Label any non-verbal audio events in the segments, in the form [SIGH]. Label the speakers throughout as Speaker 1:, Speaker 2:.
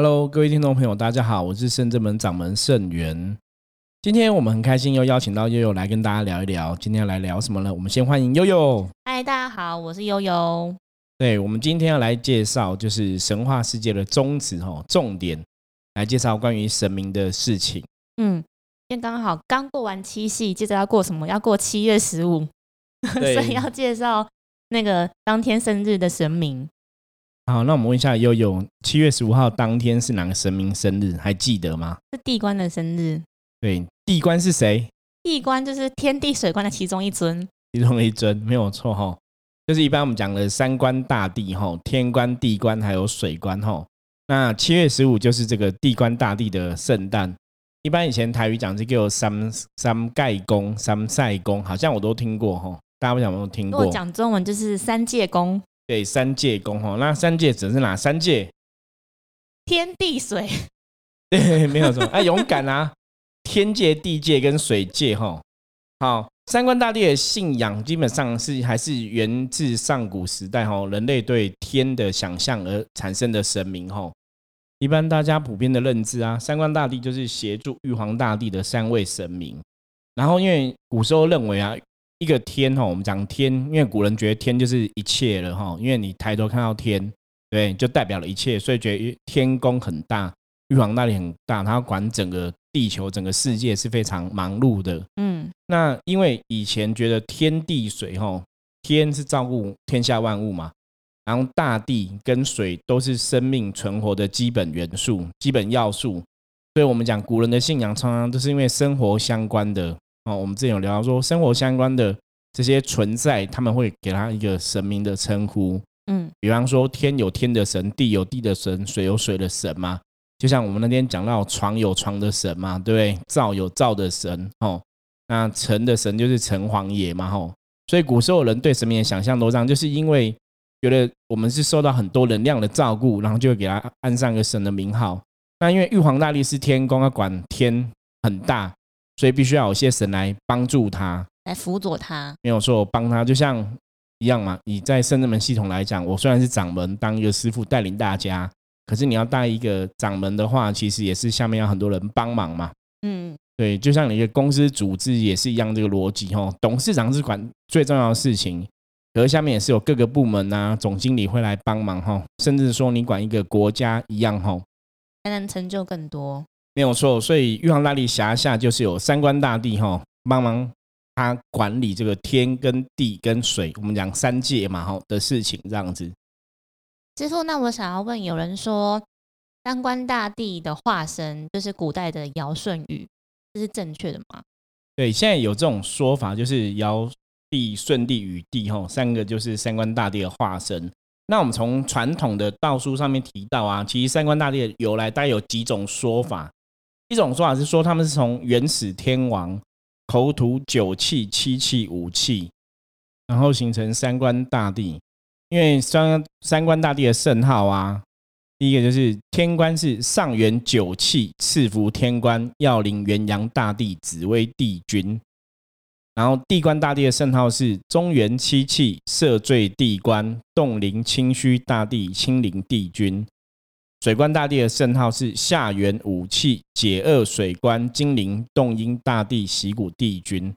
Speaker 1: Hello，各位听众朋友，大家好，我是圣正门掌门圣元。今天我们很开心又邀请到悠悠来跟大家聊一聊。今天要来聊什么呢？我们先欢迎悠悠。
Speaker 2: 嗨，大家好，我是悠悠。
Speaker 1: 对，我们今天要来介绍就是神话世界的宗旨哈，重点来介绍关于神明的事情。
Speaker 2: 嗯，因为刚好刚过完七夕，接着要过什么？要过七月十五，[LAUGHS] 所以要介绍那个当天生日的神明。
Speaker 1: 好，那我们问一下悠悠，七月十五号当天是哪个神明生日？还记得吗？
Speaker 2: 是地官的生日。
Speaker 1: 对，地官是谁？
Speaker 2: 地官就是天地水官的其中一尊，
Speaker 1: 其中一尊没有错哈。就是一般我们讲的三官大帝哈，天官、地官还有水官哈。那七月十五就是这个地官大帝的圣诞。一般以前台语讲这个三三盖公、三赛公，好像我都听过哈。大家不晓得有没有听过？
Speaker 2: 讲中文就是三界公。
Speaker 1: 对，三界公哈，那三界指的是哪三界？
Speaker 2: 天地水。[LAUGHS]
Speaker 1: 对，没有错。啊，勇敢啊！[LAUGHS] 天界、地界跟水界哈。好，三官大帝的信仰基本上是还是源自上古时代哈，人类对天的想象而产生的神明哈。一般大家普遍的认知啊，三官大帝就是协助玉皇大帝的三位神明。然后因为古时候认为啊。一个天哈，我们讲天，因为古人觉得天就是一切了哈，因为你抬头看到天，对，就代表了一切，所以觉得天宫很大，玉皇大帝很大，他管整个地球、整个世界是非常忙碌的。嗯，那因为以前觉得天地水哈，天是照顾天下万物嘛，然后大地跟水都是生命存活的基本元素、基本要素，所以我们讲古人的信仰常常都是因为生活相关的。哦，我们之前有聊到说，生活相关的这些存在，他们会给他一个神明的称呼。嗯，比方说天有天的神，地有地的神，水有水的神嘛。就像我们那天讲到床有床的神嘛，对不对？灶有灶的神。哦，那城的神就是城隍爷嘛。吼，所以古时候人对神明的想象都这样，就是因为觉得我们是受到很多能量的照顾，然后就会给他安上一个神的名号。那因为玉皇大帝是天公，他管天很大。所以必须要有些神来帮助他，
Speaker 2: 来辅佐他。
Speaker 1: 没有说帮他，就像一样嘛。你在圣人门系统来讲，我虽然是掌门，当一个师傅带领大家，可是你要带一个掌门的话，其实也是下面要很多人帮忙嘛。嗯，对，就像你一个公司组织也是一样这个逻辑哈。董事长是管最重要的事情，可是下面也是有各个部门啊，总经理会来帮忙哈。甚至说你管一个国家一样哈，
Speaker 2: 才能成就更多。
Speaker 1: 没有错，所以玉皇大帝辖下就是有三官大帝哈，帮忙他管理这个天跟地跟水，我们讲三界嘛哈的事情这样子。
Speaker 2: 师傅，那我想要问，有人说三官大帝的化身就是古代的尧舜禹，这是正确的吗？
Speaker 1: 对，现在有这种说法，就是尧帝、舜帝、禹帝哈，三个就是三官大帝的化身。那我们从传统的道书上面提到啊，其实三官大帝的由来大概有几种说法。一种说法是说，他们是从原始天王口吐九气、七气、五气，然后形成三官大帝。因为三三官大帝的圣号啊，第一个就是天官是上元九气赐福天官，要领元阳大帝，紫薇帝君。然后地官大帝的圣号是中元七气赦罪地官，洞灵清虚大帝，清灵帝君。水官大帝的圣号是下元五气解厄水官精灵洞阴大帝喜谷帝君，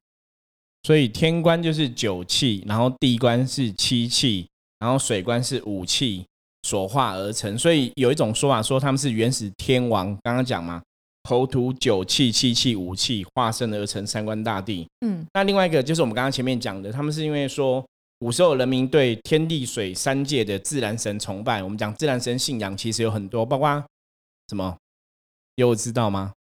Speaker 1: 所以天官就是九气，然后地官是七气，然后水官是五气所化而成。所以有一种说法说他们是原始天王，刚刚讲嘛，口吐九气、七气、五气化身而成三官大帝。嗯，那另外一个就是我们刚刚前面讲的，他们是因为说。古时候人民对天地水三界的自然神崇拜，我们讲自然神信仰其实有很多，包括什么？有知道吗？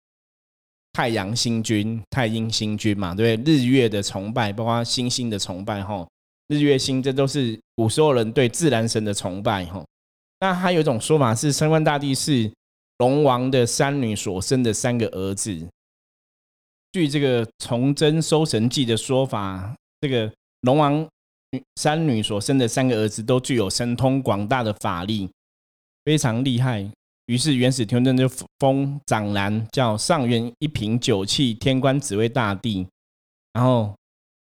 Speaker 1: 太阳星君、太阴星君嘛，对不对？日月的崇拜，包括星星的崇拜，哈，日月星，这都是古时候人对自然神的崇拜，哈。那还有一种说法是，三官大帝是龙王的三女所生的三个儿子。据这个《崇祯收神记》的说法，这个龙王。三女所生的三个儿子都具有神通广大的法力，非常厉害。于是元始天尊就封长男叫上元一品九气天官紫薇大帝，然后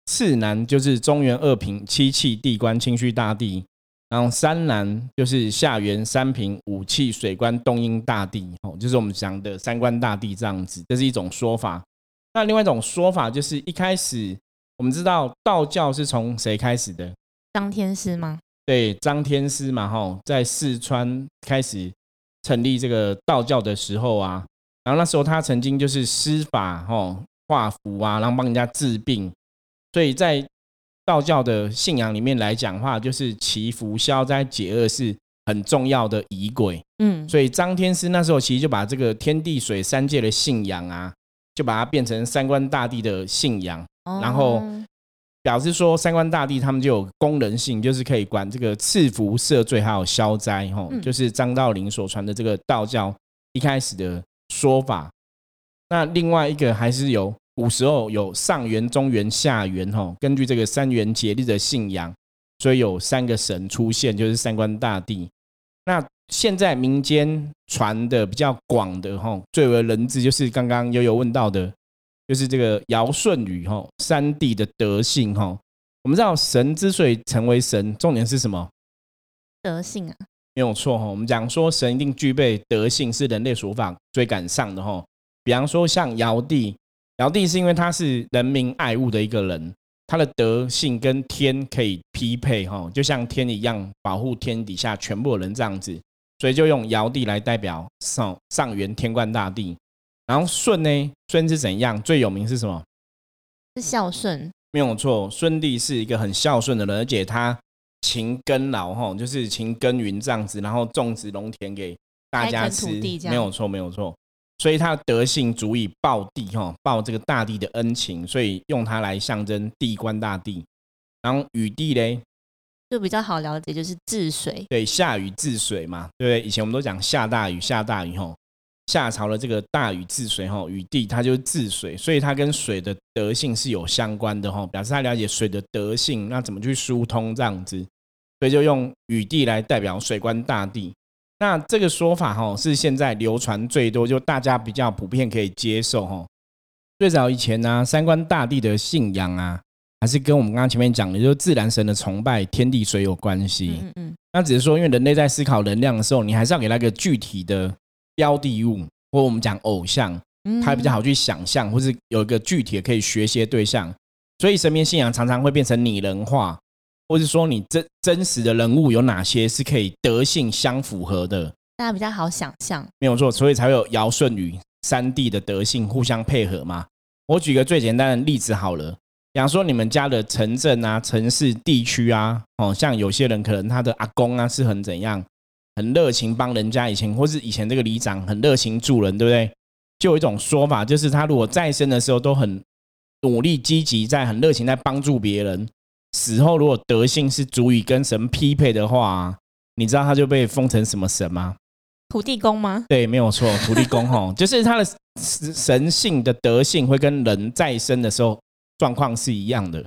Speaker 1: 次男就是中元二品七气地官清虚大帝，然后三南就是下元、三平、武器、水官、东阴大帝，哦，就是我们讲的三官大帝这样子，这是一种说法。那另外一种说法就是一开始我们知道道教是从谁开始的？
Speaker 2: 张天师吗？
Speaker 1: 对，张天师嘛，吼，在四川开始成立这个道教的时候啊，然后那时候他曾经就是施法，哈，画符啊，然后帮人家治病，所以在道教的信仰里面来讲话，就是祈福消灾解厄是很重要的仪轨。嗯，所以张天师那时候其实就把这个天地水三界的信仰啊，就把它变成三官大帝的信仰，然后表示说三官大帝他们就有功能性，就是可以管这个赐福赦罪还有消灾。哈，就是张道陵所传的这个道教一开始的说法。那另外一个还是有。古时候有上元、中元、下元，哈，根据这个三元节日的信仰，所以有三个神出现，就是三官大帝。那现在民间传的比较广的，哈，最为人知就是刚刚悠悠问到的，就是这个尧舜禹，哈，三帝的德性，哈。我们知道神之所以成为神，重点是什么？
Speaker 2: 德性啊，
Speaker 1: 没有错，哈。我们讲说神一定具备德性，是人类所无法追赶上的，哈。比方说像尧帝。尧帝是因为他是人民爱物的一个人，他的德性跟天可以匹配哈，就像天一样保护天底下全部人这样子，所以就用尧帝来代表上上元天冠大帝。然后舜呢，舜是怎样？最有名是什么？
Speaker 2: 是孝顺，
Speaker 1: 没有错。舜帝是一个很孝顺的人，而且他勤耕劳哈，就是勤耕耘这样子，然后种植农田给大家吃，没有错，没有错。所以他的德性足以报地哈，报这个大地的恩情，所以用它来象征地官大地。然后禹帝嘞，
Speaker 2: 就比较好了解，就是治水。
Speaker 1: 对，下雨治水嘛，对不对？以前我们都讲下大雨，下大雨吼，夏朝的这个大禹治水吼，禹帝他就是治水，所以他跟水的德性是有相关的吼，表示他了解水的德性，那怎么去疏通这样子，所以就用禹帝来代表水官大帝。那这个说法哈是现在流传最多，就大家比较普遍可以接受哈。最早以前呢，三官大帝的信仰啊，还是跟我们刚刚前面讲的，就是自然神的崇拜、天地水有关系。嗯嗯。那只是说，因为人类在思考能量的时候，你还是要给他一个具体的标的物，或我们讲偶像，它比较好去想象，或是有一个具体的可以学习的对象。所以神明信仰常常会变成拟人化。或是说，你真真实的人物有哪些是可以德性相符合的？
Speaker 2: 大家比较好想象，
Speaker 1: 没有错，所以才会有尧舜禹三帝的德性互相配合嘛。我举个最简单的例子好了，比方说你们家的城镇啊、城市地区啊，哦，像有些人可能他的阿公啊是很怎样，很热情帮人家，以前或是以前这个里长很热情助人，对不对？就有一种说法，就是他如果再生的时候都很努力积极，在很热情在帮助别人。死后如果德性是足以跟神匹配的话，你知道他就被封成什么神吗？
Speaker 2: 土地公吗？
Speaker 1: 对，没有错，土地公 [LAUGHS] 吼，就是他的神性的德性会跟人再生的时候状况是一样的。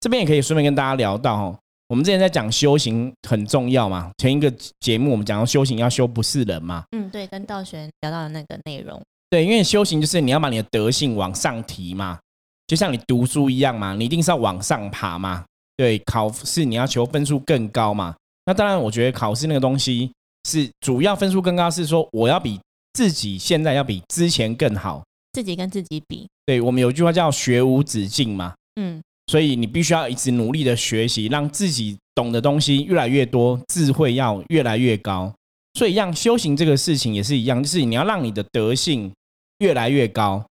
Speaker 1: 这边也可以顺便跟大家聊到哈，我们之前在讲修行很重要嘛，前一个节目我们讲到修行要修不是人嘛，
Speaker 2: 嗯，对，跟道玄聊到的那个内容，
Speaker 1: 对，因为修行就是你要把你的德性往上提嘛，就像你读书一样嘛，你一定是要往上爬嘛。对，考试你要求分数更高嘛？那当然，我觉得考试那个东西是主要分数更高，是说我要比自己现在要比之前更好，
Speaker 2: 自己跟自己比。
Speaker 1: 对，我们有句话叫“学无止境”嘛，嗯，所以你必须要一直努力的学习，让自己懂的东西越来越多，智慧要越来越高。所以，让修行这个事情也是一样，就是你要让你的德性越来越高。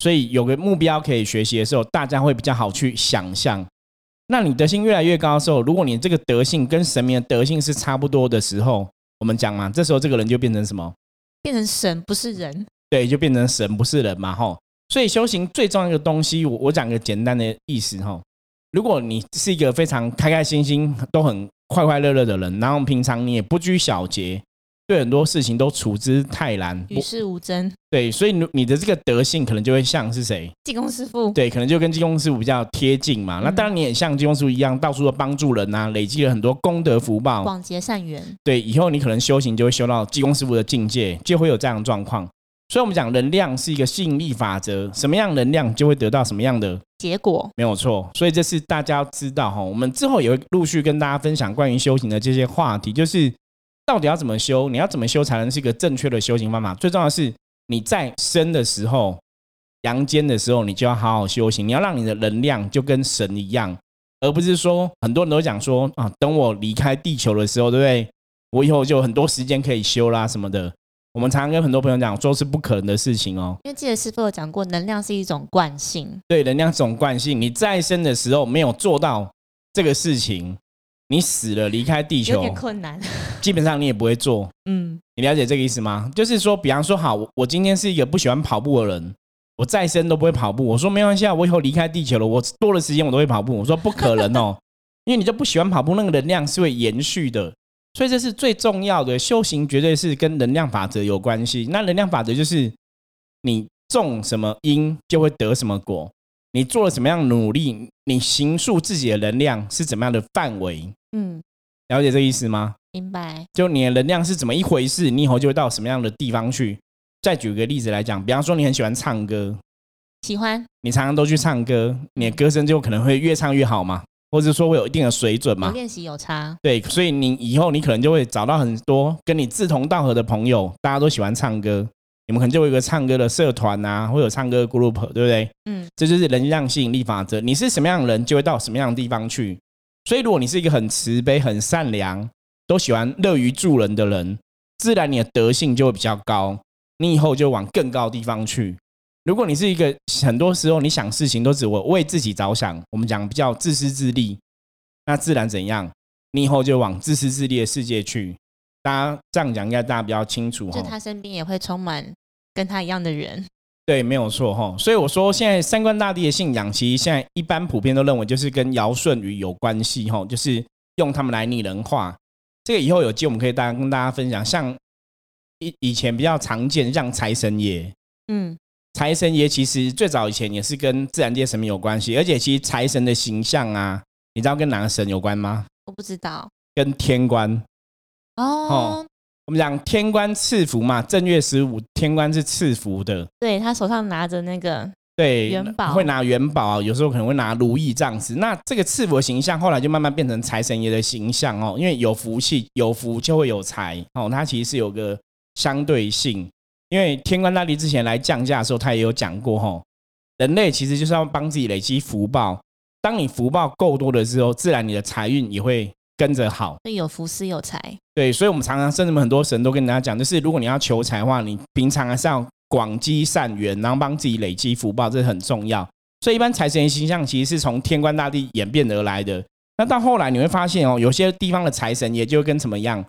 Speaker 1: 所以，有个目标可以学习的时候，大家会比较好去想象。那你德性越来越高的时候，如果你这个德性跟神明的德性是差不多的时候，我们讲嘛，这时候这个人就变成什么？
Speaker 2: 变成神，不是人。
Speaker 1: 对，就变成神，不是人嘛，吼。所以修行最重要一个东西，我我讲个简单的意思，哈。如果你是一个非常开开心心、都很快快乐乐的人，然后平常你也不拘小节。对很多事情都处之泰然，
Speaker 2: 与世无争。
Speaker 1: 对，所以你你的这个德性可能就会像是谁？
Speaker 2: 济公师傅。
Speaker 1: 对，可能就跟济公师傅比较贴近嘛。那当然你也像济公师傅一样，到处都帮助人啊，累积了很多功德福报，
Speaker 2: 广结善缘。
Speaker 1: 对，以后你可能修行就会修到济公师傅的境界，就会有这样的状况。所以，我们讲能量是一个吸引力法则，什么样能量就会得到什么样的
Speaker 2: 结果，
Speaker 1: 没有错。所以这是大家要知道哈，我们之后也会陆续跟大家分享关于修行的这些话题，就是到底要怎么修，你要怎么修才能是一个正确的修行方法。最重要的是你在生的时候，阳间的时候，你就要好好修行，你要让你的能量就跟神一样，而不是说很多人都讲说啊，等我离开地球的时候，对不对？我以后就有很多时间可以修啦什么的。我们常常跟很多朋友讲，说是不可能的事情哦。
Speaker 2: 因为记得师傅有讲过，能量是一种惯性。
Speaker 1: 对，能量是种惯性。你再生的时候没有做到这个事情，你死了离开地球，有
Speaker 2: 点困难。
Speaker 1: 基本上你也不会做。嗯，你了解这个意思吗？就是说，比方说，好，我今天是一个不喜欢跑步的人，我再生都不会跑步。我说没关系啊，我以后离开地球了，我多的时间我都会跑步。我说不可能哦，[LAUGHS] 因为你就不喜欢跑步，那个能量是会延续的。所以这是最重要的修行，绝对是跟能量法则有关系。那能量法则就是你种什么因就会得什么果，你做了什么样努力，你行塑自己的能量是怎么样的范围。嗯，了解这意思吗？
Speaker 2: 明白。
Speaker 1: 就你的能量是怎么一回事，你以后就会到什么样的地方去。再举个例子来讲，比方说你很喜欢唱歌，
Speaker 2: 喜欢，
Speaker 1: 你常常都去唱歌，你的歌声就可能会越唱越好嘛。或者说会有一定的水准嘛？
Speaker 2: 练习有差。
Speaker 1: 对，所以你以后你可能就会找到很多跟你志同道合的朋友，大家都喜欢唱歌，你们可能就有一个唱歌的社团啊，会有唱歌 group，对不对？嗯，这就是能量吸引力法则。你是什么样的人，就会到什么样的地方去。所以如果你是一个很慈悲、很善良、都喜欢乐于助人的人，自然你的德性就会比较高，你以后就往更高的地方去。如果你是一个很多时候你想事情都只为为自己着想，我们讲比较自私自利，那自然怎样？你以后就往自私自利的世界去。大家这样讲应该大家比较清楚
Speaker 2: 哈。就他身边也会充满跟他一样的人。
Speaker 1: 对，没有错哈。所以我说现在三观大帝的信仰，其实现在一般普遍都认为就是跟尧舜禹有关系哈，就是用他们来拟人化。这个以后有机会我们可以大家跟大家分享，像以以前比较常见像财神爷，嗯。财神爷其实最早以前也是跟自然界神明有关系，而且其实财神的形象啊，你知道跟哪个神有关吗？
Speaker 2: 我不知道。
Speaker 1: 跟天官。哦。我们讲天官赐福嘛，正月十五天官是赐福的。
Speaker 2: 对他手上拿着那个
Speaker 1: 对
Speaker 2: 元宝，
Speaker 1: 会拿元宝，有时候可能会拿如意这样子。那这个赐福的形象后来就慢慢变成财神爷的形象哦，因为有福气，有福就会有财哦，它其实是有个相对性。因为天官大帝之前来降价的时候，他也有讲过哈，人类其实就是要帮自己累积福报。当你福报够多的时候，自然你的财运也会跟着好。
Speaker 2: 所以有福是有财。
Speaker 1: 对，所以我们常常甚至们很多神都跟大家讲，就是如果你要求财的话，你平常还是要广积善缘，然后帮自己累积福报，这很重要。所以一般财神形象其实是从天官大帝演变而来的。那到后来你会发现哦，有些地方的财神也就跟什么样？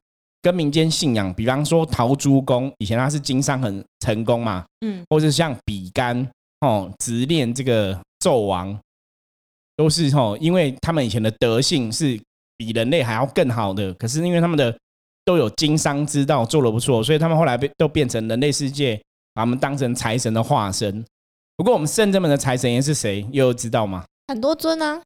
Speaker 1: 跟民间信仰，比方说陶朱公，以前他是经商很成功嘛，嗯，或者像比干哦，执念这个纣王，都是哦，因为他们以前的德性是比人类还要更好的，可是因为他们的都有经商之道，做的不错，所以他们后来被都变成人类世界，把他们当成财神的化身。不过我们圣正门的财神爷是谁，又知道吗？
Speaker 2: 很多尊啊，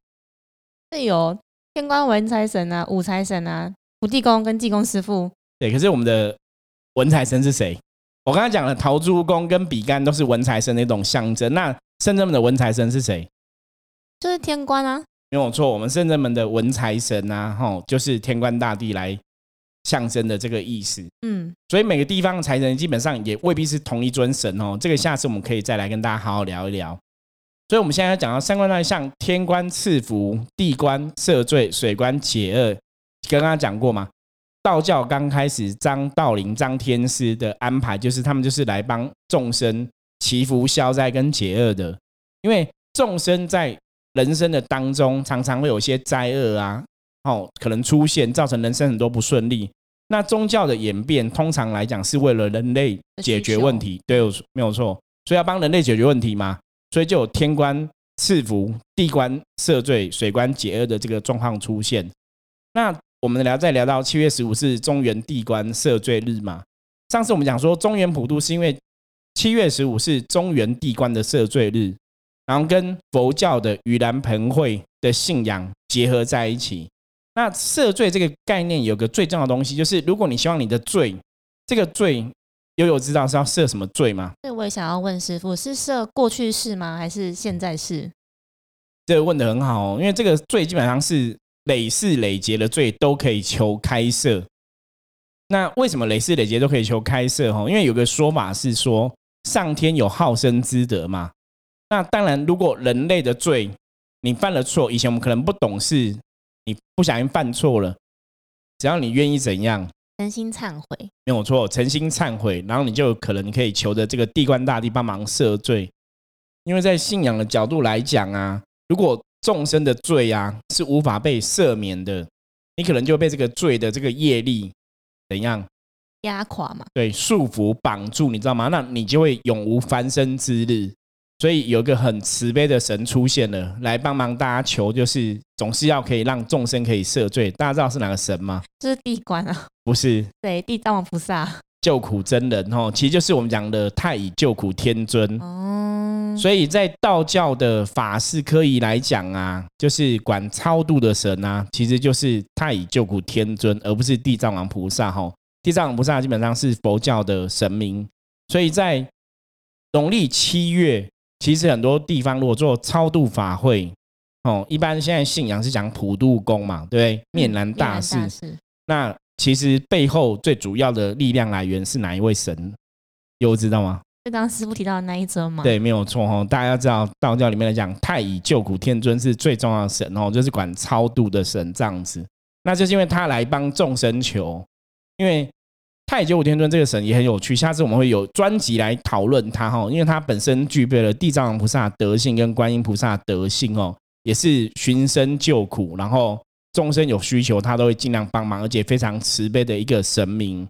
Speaker 2: 是有天官文财神啊，武财神啊。土地公跟济公师傅，
Speaker 1: 对，可是我们的文财神是谁？我刚才讲了，陶朱公跟比干都是文财神的一种象征。那圣正门的文财神是谁？
Speaker 2: 就是天官啊，
Speaker 1: 没有错。我们圣正门的文财神啊，吼，就是天官大帝来象征的这个意思。嗯，所以每个地方的财神基本上也未必是同一尊神哦。这个下次我们可以再来跟大家好好聊一聊。所以我们现在要讲到三官大帝，像天官赐福、地官赦罪、水官解厄。刚刚讲过嘛，道教刚开始张道陵、张天师的安排，就是他们就是来帮众生祈福消灾跟解厄的。因为众生在人生的当中，常常会有些灾厄啊，哦，可能出现，造成人生很多不顺利。那宗教的演变，通常来讲是为了人类解决问题，对，没有错。所以要帮人类解决问题嘛，所以就有天官赐福、地官赦罪、水官解厄的这个状况出现。那我们聊再聊到七月十五是中原地官赦罪日嘛？上次我们讲说中原普渡是因为七月十五是中原地官的赦罪日，然后跟佛教的盂兰盆会的信仰结合在一起。那赦罪这个概念有个最重要的东西，就是如果你希望你的罪，这个罪悠悠知道是要赦什么罪吗？
Speaker 2: 对，我也想要问师傅，是赦过去式吗？还是现在式？
Speaker 1: 这个问的很好哦，因为这个罪基本上是累世累劫的罪都可以求开赦。那为什么累世累劫都可以求开赦？哈，因为有个说法是说，上天有好生之德嘛。那当然，如果人类的罪，你犯了错，以前我们可能不懂事，你不小心犯错了，只要你愿意怎样，
Speaker 2: 诚心忏悔，
Speaker 1: 没有错，诚心忏悔，然后你就可能可以求着这个地官大帝帮忙赦罪。因为在信仰的角度来讲啊，如果众生的罪啊是无法被赦免的，你可能就被这个罪的这个业力怎样
Speaker 2: 压垮嘛？
Speaker 1: 对，束缚绑住，你知道吗？那你就会永无翻身之日。所以有一个很慈悲的神出现了，来帮忙大家求，就是总是要可以让众生可以赦罪。大家知道是哪个神吗？
Speaker 2: 这是地官啊？
Speaker 1: 不是，
Speaker 2: 对，地藏王菩萨
Speaker 1: 救苦真人哦，其实就是我们讲的太乙救苦天尊哦。所以在道教的法事科仪来讲啊，就是管超度的神啊，其实就是太乙救苦天尊，而不是地藏王菩萨哈。地藏王菩萨基本上是佛教的神明，所以在农历七月。其实很多地方如果做超度法会，哦，一般现在信仰是讲普度功嘛，对不对？面南大士。那其实背后最主要的力量来源是哪一位神？有知道吗？
Speaker 2: 就刚刚师傅提到的那一尊吗？
Speaker 1: 对，没有错哈。大家要知道，道教里面来讲，太乙救苦天尊是最重要的神哦，就是管超度的神这样子。那就是因为他来帮众生求，因为。太乙救苦天尊这个神也很有趣，下次我们会有专辑来讨论他哈，因为他本身具备了地藏王菩萨德性跟观音菩萨德性哦，也是寻声救苦，然后众生有需求，他都会尽量帮忙，而且非常慈悲的一个神明。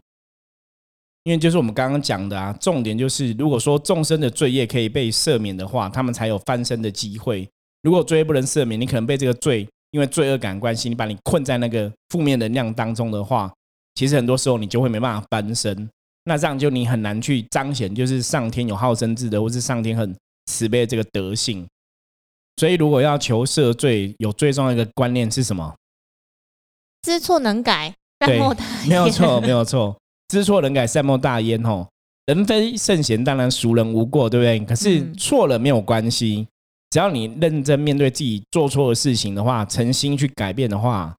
Speaker 1: 因为就是我们刚刚讲的啊，重点就是如果说众生的罪业可以被赦免的话，他们才有翻身的机会。如果罪业不能赦免，你可能被这个罪，因为罪恶感关系，你把你困在那个负面能量当中的话。其实很多时候你就会没办法翻身，那这样就你很难去彰显，就是上天有好生之德，或是上天很慈悲的这个德性。所以如果要求赦罪，有最重要一个观念是什么？
Speaker 2: 知错能改，善莫大焉。
Speaker 1: 没有错，没有错，知错能改，善莫大焉。吼，人非圣贤，当然孰人无过，对不对？可是错了没有关系，只要你认真面对自己做错的事情的话，诚心去改变的话。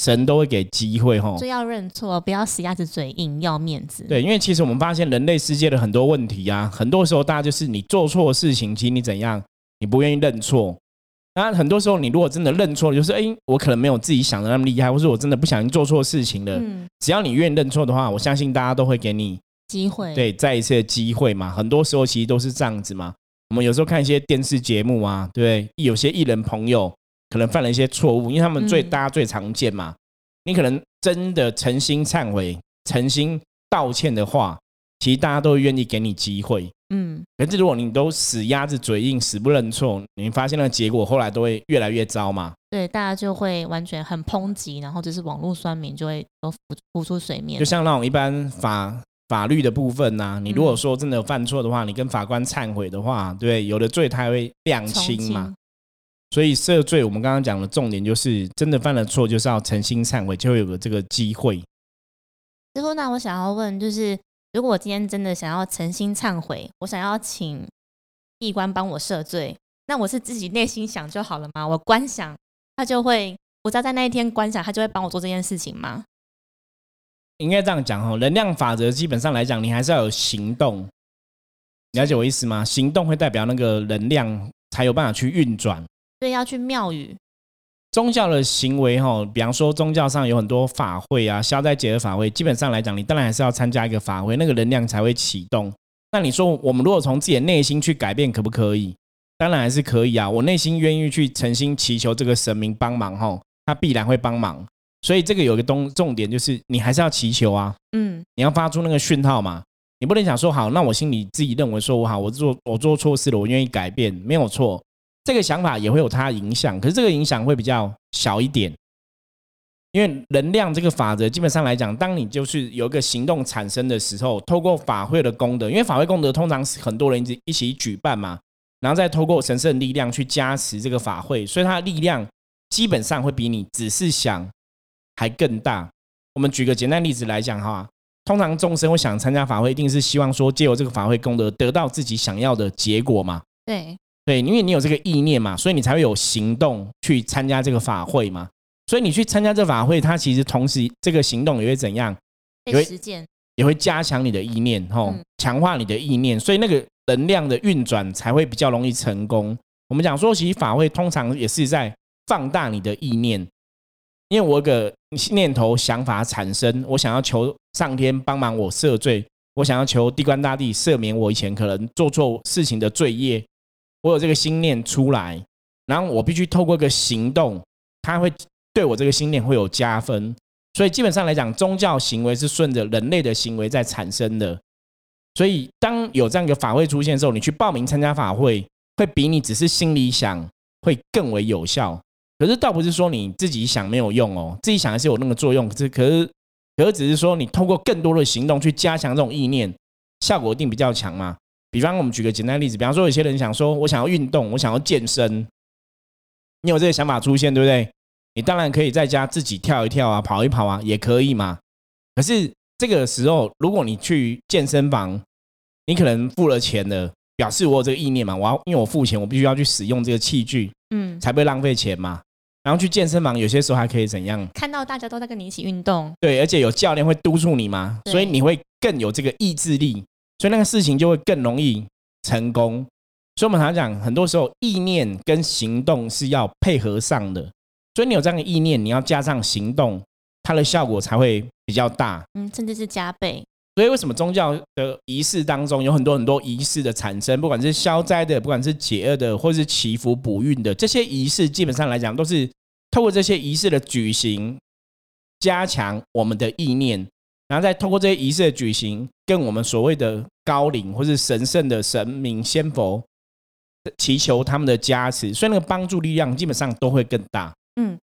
Speaker 1: 神都会给机会吼，
Speaker 2: 就要认错，不要死鸭子嘴硬，要面子。
Speaker 1: 对，因为其实我们发现人类世界的很多问题啊，很多时候大家就是你做错事情，其实你怎样，你不愿意认错。那很多时候你如果真的认错了，就是哎，我可能没有自己想的那么厉害，或是我真的不小心做错事情了。嗯，只要你愿意认错的话，我相信大家都会给你
Speaker 2: 机会。
Speaker 1: 对，再一次的机会嘛。很多时候其实都是这样子嘛。我们有时候看一些电视节目啊，对，有些艺人朋友可能犯了一些错误，因为他们最大家最常见嘛。你可能真的诚心忏悔、诚心道歉的话，其实大家都愿意给你机会。嗯，可是如果你都死鸭子嘴硬、死不认错，你发现那个结果后来都会越来越糟嘛？
Speaker 2: 对，大家就会完全很抨击，然后就是网络酸民就会都浮浮出水面。
Speaker 1: 就像那种一般法法律的部分呐，你如果说真的犯错的话，你跟法官忏悔的话，对，有的罪他会量轻嘛。所以赦罪，我们刚刚讲的重点就是，真的犯了错，就是要诚心忏悔，就会有个这个机会。
Speaker 2: 之后，那我想要问，就是如果我今天真的想要诚心忏悔，我想要请地官帮我赦罪，那我是自己内心想就好了吗？我观想，他就会，我知道在那一天观想，他就会帮我做这件事情吗？
Speaker 1: 应该这样讲哦，能量法则基本上来讲，你还是要有行动，了解我意思吗？行动会代表那个能量才有办法去运转。
Speaker 2: 对，要去庙宇。
Speaker 1: 宗教的行为，哈，比方说宗教上有很多法会啊，消灾解厄法会，基本上来讲，你当然还是要参加一个法会，那个能量才会启动。那你说，我们如果从自己的内心去改变，可不可以？当然还是可以啊。我内心愿意去诚心祈求这个神明帮忙，哈，他必然会帮忙。所以这个有一个东重点，就是你还是要祈求啊，嗯，你要发出那个讯号嘛。你不能想说好，那我心里自己认为说我好，我做我做错事了，我愿意改变，没有错。这个想法也会有它的影响，可是这个影响会比较小一点，因为能量这个法则基本上来讲，当你就是有一个行动产生的时候，透过法会的功德，因为法会功德通常是很多人一起一起举办嘛，然后再透过神圣力量去加持这个法会，所以它的力量基本上会比你只是想还更大。我们举个简单例子来讲哈，通常众生会想参加法会，一定是希望说借由这个法会功德得到自己想要的结果嘛？
Speaker 2: 对。
Speaker 1: 对，因为你有这个意念嘛，所以你才会有行动去参加这个法会嘛。所以你去参加这法会，它其实同时这个行动也会怎样？
Speaker 2: 被实践
Speaker 1: 也会加强你的意念，吼，
Speaker 2: 嗯
Speaker 1: 强化你的意念，所以那个能量的运转才会比较容易成功。我们讲说，其实法会通常也是在放大你的意念，因为我有个念头想法产生，我想要求上天帮忙我赦罪，我想要求地官大帝赦免我以前可能做错事情的罪业，我有这个心念出来，然后我必须透过一个行动，它会对我这个心念会有加分。所以基本上来讲，宗教行为是顺着人类的行为在产生的。所以当有这样一个法会出现的时候，你去报名参加法会，会比你只是心里想会更为有效。可是倒不是说你自己想没有用哦，自己想还是有那个作用。可是可是可是只是说你通过更多的行动去加强这种意念，效果一定比较强嘛。比方我们举个简单例子，比方说有些人想说我想要运动，我想要健身，你有这个想法出现，对不对？你当然可以在家自己跳一跳啊，跑一跑啊，也可以嘛。可是这个时候，如果你去健身房，你可能付了钱了，表示我有这个意念嘛，我要因为我付钱，我必须要去使用这个器具，
Speaker 2: 嗯，
Speaker 1: 才不会浪费钱嘛。然后去健身房，有些时候还可以怎样？
Speaker 2: 看到大家都在跟你一起运动，
Speaker 1: 对，而且有教练会督促你嘛，所以你会更有这个意志力，所以那个事情就会更容易成功。所以我们常讲，很多时候意念跟行动是要配合上的，所以你有这样的意念，你要加上行动，它的效果才会比较大。
Speaker 2: 嗯，甚至是加倍，
Speaker 1: 所以为什么宗教的仪式当中有很多很多仪式的产生，不管是消灾的，不管是解厄的，或是祈福补运的，这些仪式基本上来讲都是透过这些仪式的举行，加强我们的意念，然后再透过这些仪式的举行，跟我们所谓的高龄或是神圣的神明仙佛祈求他们的加持，所以那个帮助力量基本上都会更大。
Speaker 2: 嗯。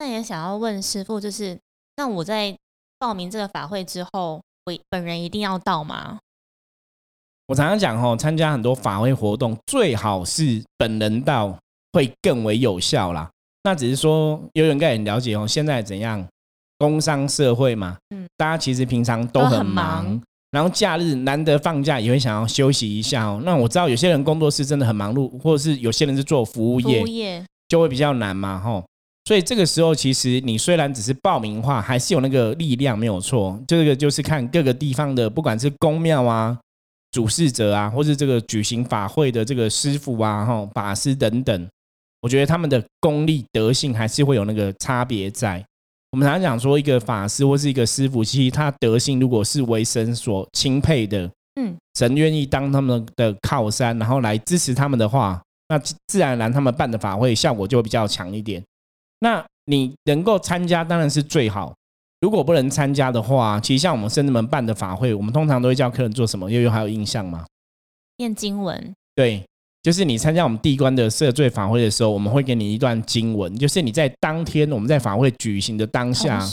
Speaker 2: 那也想要问师傅，就是那我在报名这个法会之后，我本人一定要到吗？
Speaker 1: 我常常讲哦，参加很多法会活动，最好是本人到，会更为有效啦。那只是说，有人应该很了解哦，现在怎样，工商社会嘛，
Speaker 2: 嗯
Speaker 1: 嗯，大家其实平常都
Speaker 2: 都很
Speaker 1: 很忙，然后假日难得放假，也会想要休息一下哦。那我知道有些人工作室真的很忙碌，或者是有些人是做服务
Speaker 2: 服
Speaker 1: 业
Speaker 2: 务，业，
Speaker 1: 就会比较难嘛，吼。所以这个时候，其实你虽然只是报名化，还是有那个力量，没有错。这个就是看各个地方的，不管是宫庙啊、主事者啊，或是这个举行法会的这个师傅啊、哈法师等等，我觉得他们的功力德性还是会有那个差别在。我们常常讲说，一个法师或是一个师傅，其实他德性如果是为神所钦佩的，
Speaker 2: 嗯，
Speaker 1: 神愿意当他们的靠山，然后来支持他们的话，那自自然而然他们办的法会效果就会比较强一点。那你能够参加当然是最好，如果不能参加的话，其实像我们圣子门办的法会，我们通常都会叫客人做什么？悠悠还有印象吗？
Speaker 2: 念经文，
Speaker 1: 对，就是你参加我们地官的赦罪法会的时候，我们会给你一段经文，就是你在当天我们在法会举行的当下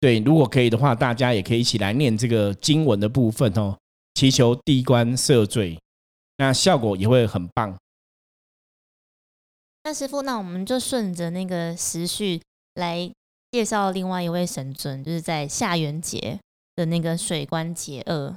Speaker 1: 对，如果可以的话，大家也可以一起来念这个经文的部分哦，祈求地官赦罪，那效果也会很棒。
Speaker 2: 那师傅，那我们就顺着那个时序来介绍另外一位神尊，就是在下元节的那个水官节二。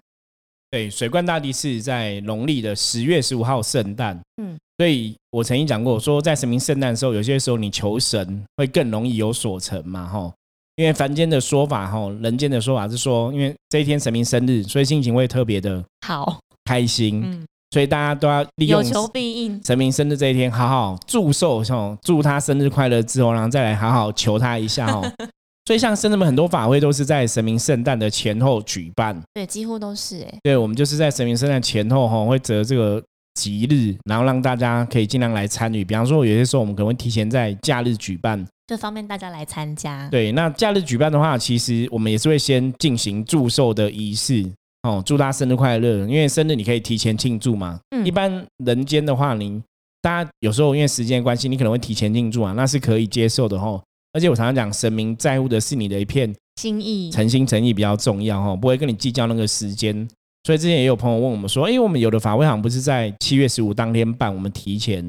Speaker 1: 对，水冠大帝是在农历的十月十五号圣诞。
Speaker 2: 嗯
Speaker 1: 嗯，所以我曾经讲过，说在神明圣诞的时候，有些时候你求神会更容易有所成嘛，吼。因为凡间的说法，吼，人间的说法是说，因为这一天神明生日，所以心情会特别的
Speaker 2: 好，
Speaker 1: 开心，
Speaker 2: 嗯，
Speaker 1: 所以大家都要利用
Speaker 2: 有求必应。
Speaker 1: 神明生日这一天，好好祝寿，吼，祝他生日快乐之后，然后再来好好求他一下，哦。[LAUGHS] 所以像圣人们很多法会都是在神明圣诞的前后举办。
Speaker 2: 对，几乎都是哎、
Speaker 1: 对，我们就是在神明圣诞前后哈，会择这个吉日，然后让大家可以尽量来参与。比方说，有些时候我们可能会提前在假日举办。
Speaker 2: 就方便大家来参加。
Speaker 1: 对，那假日举办的话，其实我们也是会先进行祝寿的仪式哦，祝大家生日快乐。因为生日你可以提前庆祝嘛。
Speaker 2: 嗯
Speaker 1: 一般人间的话，你大家有时候因为时间的关系，你可能会提前庆祝啊，那是可以接受的哈。而且我常常讲，神明在乎的是你的一片
Speaker 2: 心意，
Speaker 1: 诚心诚意比较重要哈，不会跟你计较那个时间。所以之前也有朋友问我们说，因为我们有的法会好像不是在七月十五当天办，我们提前，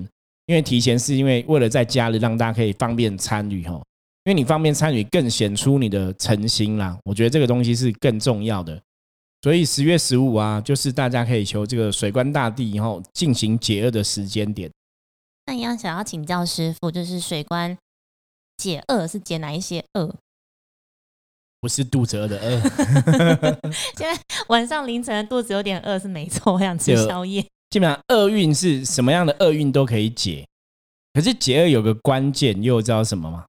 Speaker 1: 因为提前是因为为了在家里让大家可以方便参与哈，因为你方便参与更显出你的诚心啦。我觉得这个东西是更重要的。所以十月十五啊，就是大家可以求这个水官大帝以后进行解厄的时间点。
Speaker 2: 那一样想要请教师傅，就是水关解饿是解哪一些饿？
Speaker 1: 不是肚子饿的饿，[LAUGHS]
Speaker 2: 现在晚上凌晨肚子有点饿是没错，我想吃宵夜。
Speaker 1: 基本上厄运是什么样的厄运都可以解，可是解厄有个关键，你有知道什么吗？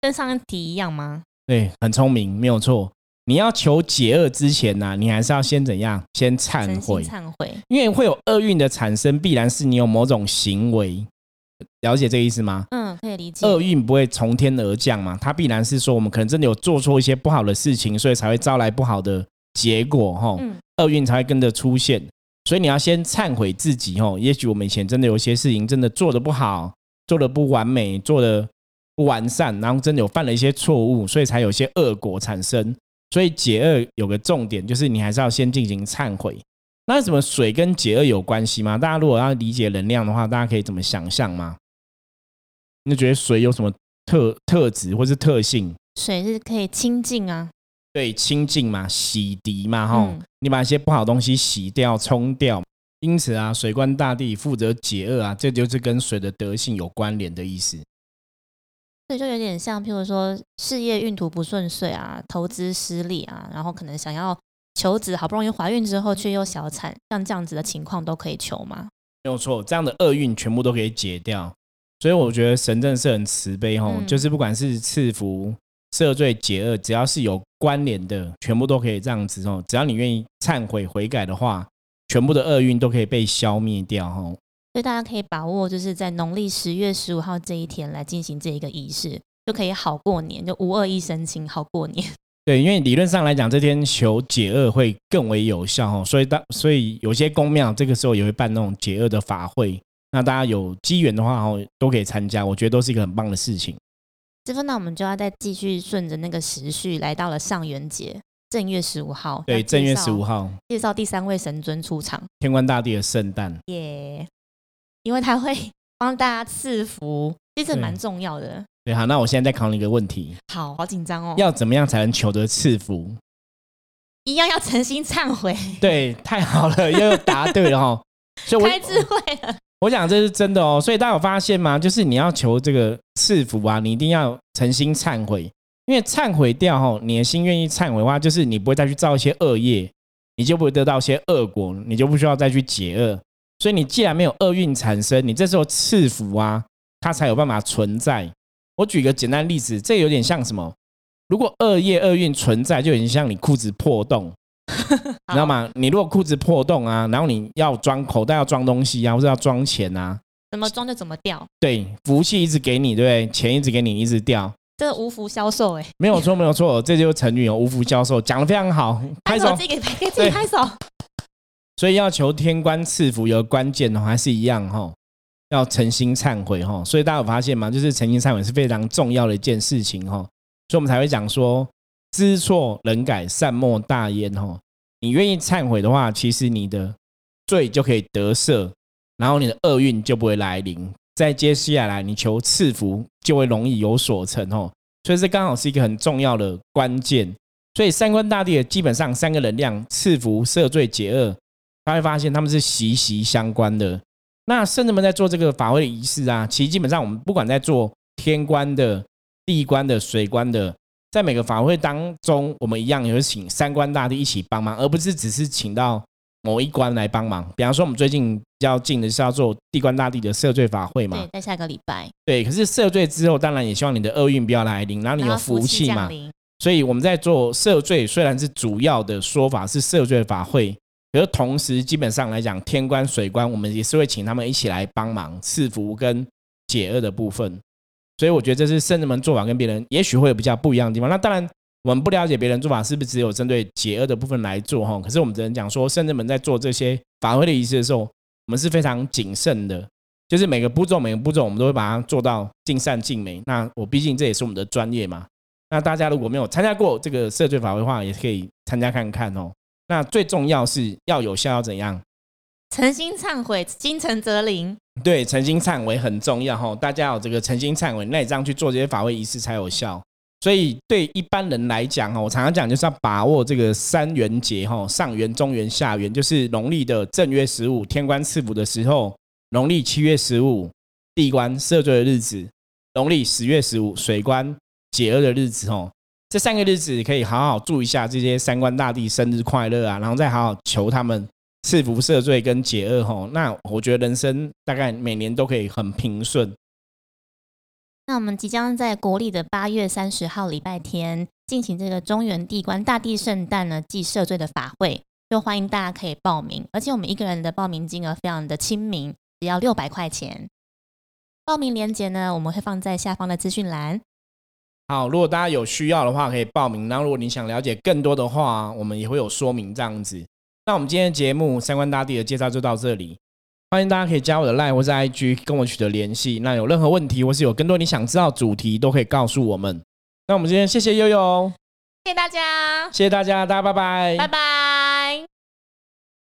Speaker 2: 跟上一题一样吗？
Speaker 1: 对，很聪明，没有错。你要求解厄之前呢、你还是要先怎样？先忏悔，
Speaker 2: 忏悔。
Speaker 1: 因为会有厄运的产生，必然是你有某种行为。了解这个意思吗？
Speaker 2: 嗯，可以理解。
Speaker 1: 厄运不会从天而降嘛，它必然是说我们可能真的有做错一些不好的事情，所以才会招来不好的结果哈。
Speaker 2: 嗯，
Speaker 1: 厄运才会跟着出现。所以你要先忏悔自己哦。也许我们以前真的有些事情真的做的不好，做的不完美，做的不完善，然后真的有犯了一些错误，所以才有一些恶果产生。所以解厄有个重点，就是你还是要先进行忏悔。那什么水跟解厄有关系吗？大家如果要理解能量的话，大家可以怎么想象吗？你觉得水有什么特特质或是特性？
Speaker 2: 水是可以清净啊。
Speaker 1: 对，清净嘛，洗涤嘛，哈、
Speaker 2: 嗯
Speaker 1: 你把一些不好的东西洗掉、冲掉。因此啊，水官大帝负责解厄啊，这就是跟水的德性有关联的意思。
Speaker 2: 所以就有点像，譬如说事业运途不顺遂啊，投资失利啊，然后可能想要求子，好不容易怀孕之后却又小产，像这样子的情况都可以求吗？
Speaker 1: 没有错，这样的厄运全部都可以解掉。所以我觉得神真的是很慈悲吼、
Speaker 2: 嗯
Speaker 1: 就是不管是赐福、赦罪、解厄，只要是有关联的，全部都可以这样子哦。只要你愿意忏悔悔改的话，全部的厄运都可以被消灭掉吼。
Speaker 2: 所以大家可以把握，就是在农历十月十五号这一天来进行这一个仪式，就可以好过年，就无恶一身轻，好过年。
Speaker 1: 对，因为理论上来讲，这天求解厄会更为有效哦，所以当所以有些宫庙这个时候也会办那种解厄的法会，那大家有机缘的话哦，都可以参加，我觉得都是一个很棒的事情。
Speaker 2: 之后，那我们就要再继续顺着那个时序，来到了上元节，正月十五号。
Speaker 1: 对，正月十五号，
Speaker 2: 介绍第三位神尊出场，
Speaker 1: 天官大帝的圣诞，
Speaker 2: 耶、因为他会 [LAUGHS] 帮大家赐福，其实
Speaker 1: 对
Speaker 2: 蛮重要的。
Speaker 1: 对，好，那我现在再考你一个问题，
Speaker 2: 好好紧张哦，
Speaker 1: 要怎么样才能求得赐福？
Speaker 2: 一样要诚心忏悔，
Speaker 1: 对，太好了，又有答对了哈。[LAUGHS] 所以我
Speaker 2: 开智慧了。
Speaker 1: 我讲这是真的哦，所以大家有发现吗？就是你要求这个赐福啊，你一定要诚心忏悔，因为忏悔掉哈，你的心愿意忏悔的话，就是你不会再去造一些恶业，你就不会得到一些恶果，你就不需要再去解恶。所以你既然没有厄运产生，你这时候赐福啊，它才有办法存在。我举个简单例子，这有点像什么？如果恶业厄运存在，就有点像你裤子破洞，[LAUGHS] 你知道吗？你如果裤子破洞啊，然后你要装口袋要装东西啊，或者要装钱啊，
Speaker 2: 怎么装就怎么掉，
Speaker 1: 对，福气一直给你，对不对？钱一直给你，一直掉，
Speaker 2: 这个无福消受哎。[LAUGHS]
Speaker 1: 没有错，没有错，这就是成语哦，无福消受，讲的非常好，拍手，
Speaker 2: 自。己给给自己拍手。
Speaker 1: 所以要求天官赐福，有个关键哦，还是一样哈、要诚心忏悔哈、所以大家有发现吗？就是诚心忏悔是非常重要的一件事情哈、所以我们才会讲说，知错能改，善莫大焉哈、你愿意忏悔的话，其实你的罪就可以得赦，然后你的厄运就不会来临。再接下来，你求赐福就会容易有所成哦。所以这刚好是一个很重要的关键。所以三观大帝的基本上三个能量，赐福、赦罪、解厄，他会发现他们是息息相关的。那圣人们在做这个法会的仪式啊，其实基本上我们不管在做天官的、地官的、水官的，在每个法会当中，我们一样也会请三官大帝一起帮忙，而不是只是请到某一官来帮忙。比方说，我们最近比较近的是要做地官大帝的赦罪法会嘛
Speaker 2: 对，，在下个礼拜，
Speaker 1: 对。可是赦罪之后，当然也希望你的厄运不要来临，然后你有福气嘛所以我们在做赦罪，虽然是主要的说法是赦罪法会，可是同时基本上来讲，天官、水官，我们也是会请他们一起来帮忙赐福跟解厄的部分。所以我觉得这是圣人们做法跟别人也许会有比较不一样的地方。那当然，我们不了解别人做法是不是只有针对解厄的部分来做哈？可是我们只能讲说，圣人们在做这些法会的仪式的时候，我们是非常谨慎的，就是每个步骤每个步骤我们都会把它做到尽善尽美。那我毕竟这也是我们的专业嘛。那大家如果没有参加过这个赦罪法会的话，也可以参加看看哦。那最重要是要有效，要怎样？
Speaker 2: 诚心忏悔，心诚则灵。
Speaker 1: 对，诚心忏悔很重要哈。大家有这个诚心忏悔，那你这样去做这些法会仪式才有效。所以对一般人来讲哈，我常常讲就是要把握这个三元节哈，上元、中元、下元，就是农历的正月十五天官赐福的时候，农历七月十五，地官赦罪的日子，农历十月十五水官解厄的日子哦。这三个日子可以好好祝一下这些三官大帝生日快乐啊，然后再好好求他们赐福赦罪跟解厄吼。那我觉得人生大概每年都可以很平顺。
Speaker 2: 那我们即将在国历的八月三十号礼拜天进行这个中原地官大帝圣诞呢祭赦罪的法会，就欢迎大家可以报名，而且我们一个人的报名金额非常的亲民，只要六百块钱。报名链接呢，我们会放在下方的资讯栏。
Speaker 1: 好，如果大家有需要的话，可以报名。然后，如果你想了解更多的话，我们也会有说明这样子。那我们今天的节目三观大地的介绍就到这里。欢迎大家可以加我的 Line 或者 IG 跟我取得联系。那有任何问题或是有更多你想知道主题，都可以告诉我们。那我们今天谢谢悠悠，
Speaker 2: 谢谢大家，
Speaker 1: 谢谢大家，大家拜拜，
Speaker 2: 拜拜。